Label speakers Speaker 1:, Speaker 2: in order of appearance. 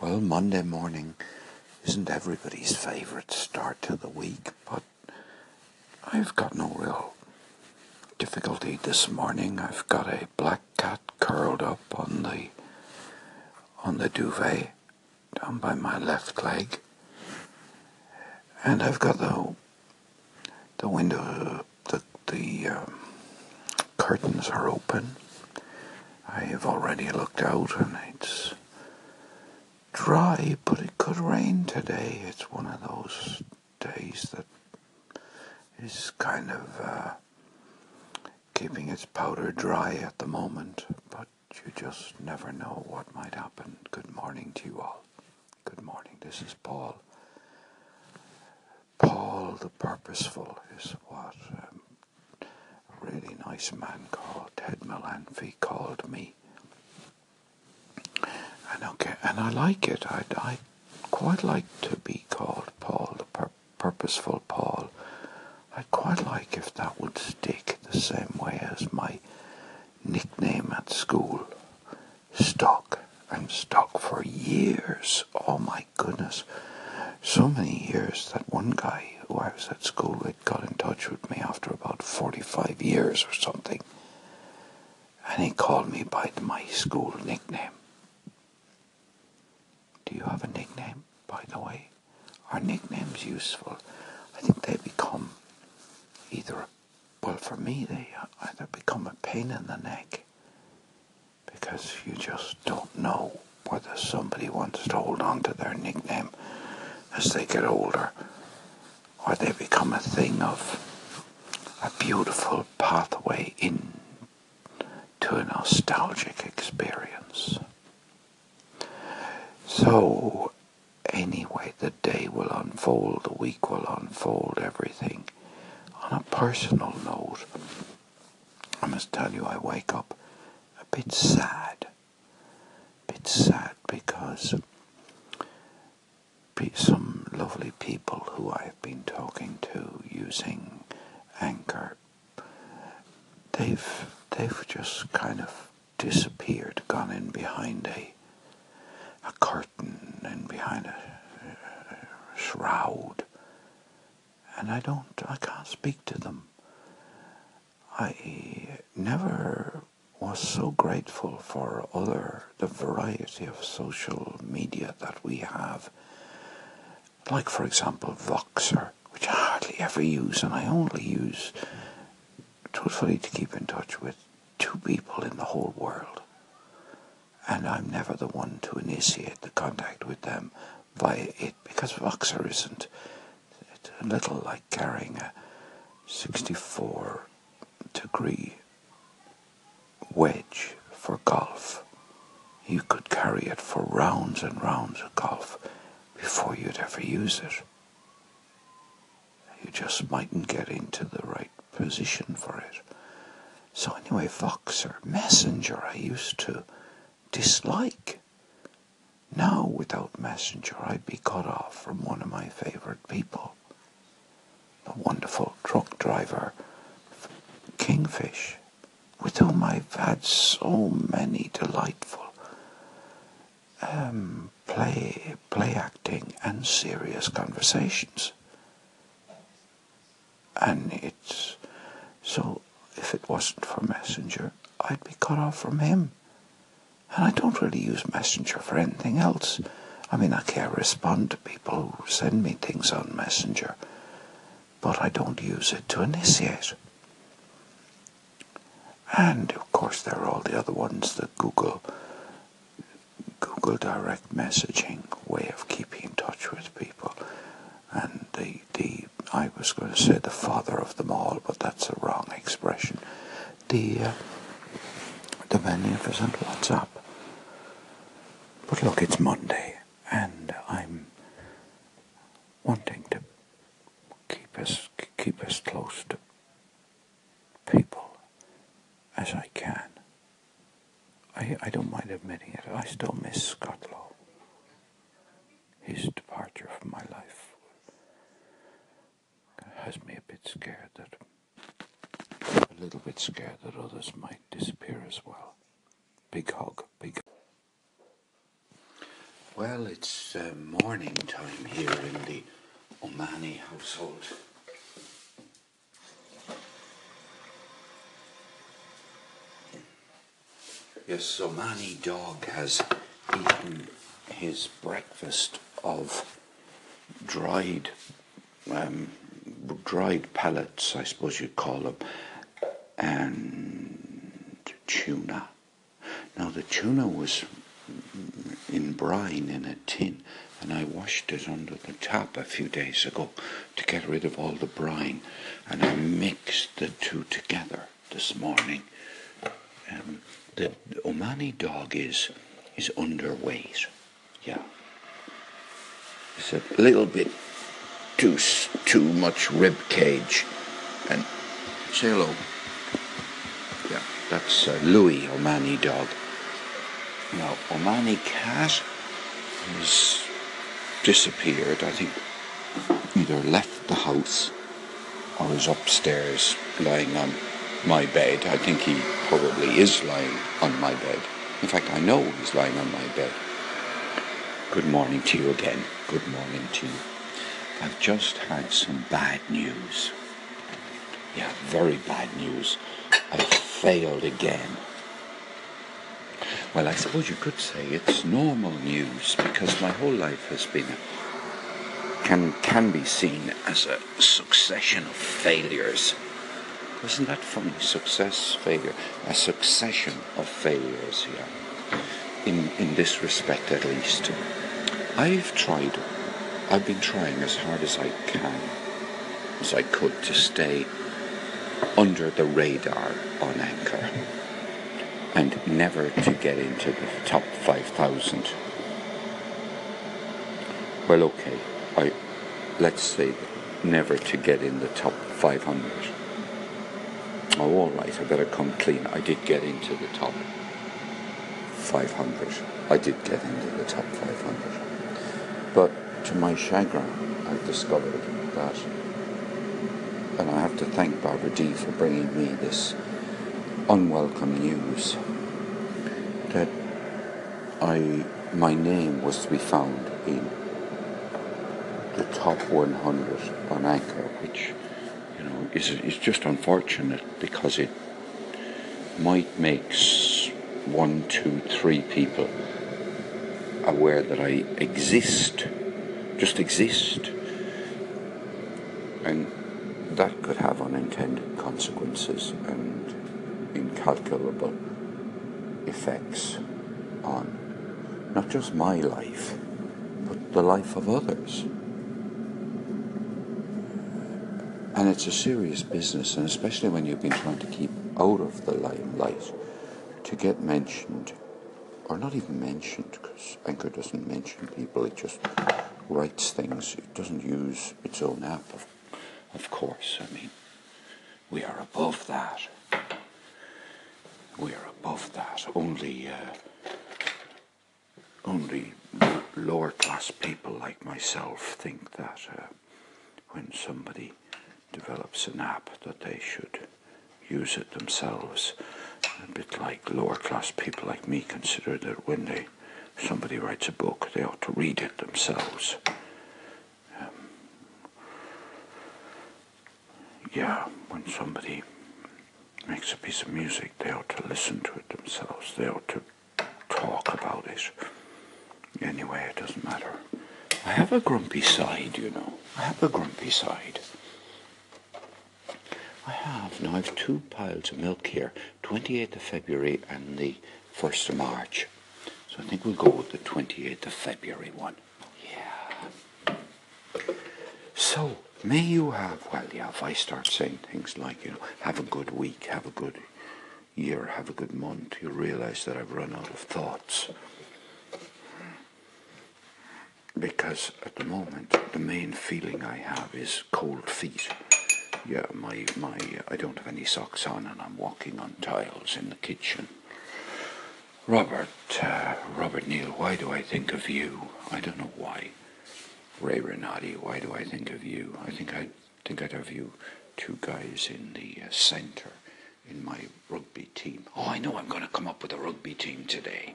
Speaker 1: Well, Monday morning isn't everybody's favourite start to the week, but I've got no real difficulty this morning. I've got a black cat curled up on the on the duvet down by my left leg, and I've got the the window the the um, curtains are open. I have already looked out, and it's dry, but it could rain today. It's one of those days that is kind of uh, keeping its powder dry at the moment, but you just never know what might happen. Good morning to you all. Good morning. This is Paul. Paul the Purposeful is what um, a really nice man called Ted Melanphy called me. And okay, and I like it. I, I quite like to be called Paul, the pur- purposeful Paul. I'd quite like if that would stick the same way as my nickname at school. Stuck and stuck for years. Oh my goodness. So many years that one guy who I was at school with got in touch with me after about 45 years or something. And he called me by my school nickname. Do you have a nickname, by the way? Are nicknames useful? I think they become either, well, for me, they either become a pain in the neck because you just don't know whether somebody wants to hold on to their nickname as they get older or they become a thing of a beautiful pathway in to a nostalgic experience. So, anyway, the day will unfold, the week will unfold, everything. On a personal note, I must tell you, I wake up a bit sad. A bit sad because some lovely people who I've been talking to using Anchor, they've they've just kind of disappeared, gone in behind a a curtain and behind a, a shroud, and I don't, I can't speak to them. I never was so grateful for other the variety of social media that we have. Like for example Voxer, which I hardly ever use and I only use truthfully to keep in touch with two people in the whole world and I'm never the one to initiate the contact with them via it because Voxer isn't. It's a little like carrying a 64 degree wedge for golf. You could carry it for rounds and rounds of golf before you'd ever use it. You just mightn't get into the right position for it. So anyway, Voxer, Messenger, I used to dislike. Now, without Messenger, I'd be cut off from one of my favourite people, the wonderful truck driver, Kingfish, with whom I've had so many delightful um, play, play acting and serious conversations. And it's so if it wasn't for Messenger, I'd be cut off from him. And I don't really use Messenger for anything else. I mean, I can't respond to people who send me things on Messenger, but I don't use it to initiate. And of course, there are all the other ones, the Google, Google Direct Messaging way of keeping in touch with people, and the the I was going to say the father of them all, but that's a wrong expression. The uh, the magnificent WhatsApp. But look, it's Monday, and I'm wanting to keep us keep us close to people as I can. I I don't mind admitting it. I still miss Scott Lowe. His departure from my life has me a bit scared that a little bit scared that others might disappear as well. Big hug, big. Well, it's uh, morning time here in the Omani household. Yes, Omani dog has eaten his breakfast of dried, um, dried pellets, I suppose you'd call them, and tuna. Now the tuna was brine in a tin, and I washed it under the tap a few days ago to get rid of all the brine, and I mixed the two together this morning. Um, the Omani dog is is underweight. Yeah, it's a little bit too too much rib cage, and say hello. Yeah, that's uh, Louis Omani dog. Now Omani cat has disappeared. I think either left the house or is upstairs lying on my bed. I think he probably is lying on my bed. In fact, I know he's lying on my bed. Good morning to you again. Good morning to you. I've just had some bad news. Yeah, very bad news. I failed again. Well, I suppose you could say it's normal news because my whole life has been a, can can be seen as a succession of failures. Isn't that funny? Success, failure, a succession of failures. Yeah, in in this respect at least. I've tried. I've been trying as hard as I can, as I could, to stay under the radar on Anchor and never to get into the top 5,000. Well, okay, I let's say never to get in the top 500. Oh, all right, I better come clean. I did get into the top 500. I did get into the top 500. But to my chagrin, I've discovered that, and I have to thank Barbara D for bringing me this unwelcome news that I my name was to be found in the top 100 on Anchor, which you know is is just unfortunate because it might make one, two, three people aware that I exist, just exist, and that could have unintended consequences and incalculable effects on not just my life, but the life of others. And it's a serious business, and especially when you've been trying to keep out of the limelight, to get mentioned, or not even mentioned, because Anchor doesn't mention people, it just writes things. It doesn't use its own app, of, course. I mean, we are above that above that. Only, uh, only lower class people like myself think that uh, when somebody develops an app that they should use it themselves. A bit like lower class people like me consider that when they somebody writes a book, they ought to read it themselves. Um, yeah, when somebody makes a piece of music, they ought to listen to it themselves. They ought to talk about it. Anyway, it doesn't matter. I have a grumpy side, you know. I have a grumpy side. I have. Now, I have two piles of milk here 28th of February and the 1st of March. So I think we'll go with the 28th of February one. Yeah. So, May you have, well, yeah, if I start saying things like, you know, have a good week, have a good year, have a good month, you realize that I've run out of thoughts. Because at the moment, the main feeling I have is cold feet. Yeah, my, my, I don't have any socks on and I'm walking on tiles in the kitchen. Robert, uh, Robert Neal, why do I think of you? I don't know why. Ray Renati, why do I think of you? I think I think I'd have you two guys in the uh, centre in my rugby team. Oh, I know I'm going to come up with a rugby team today.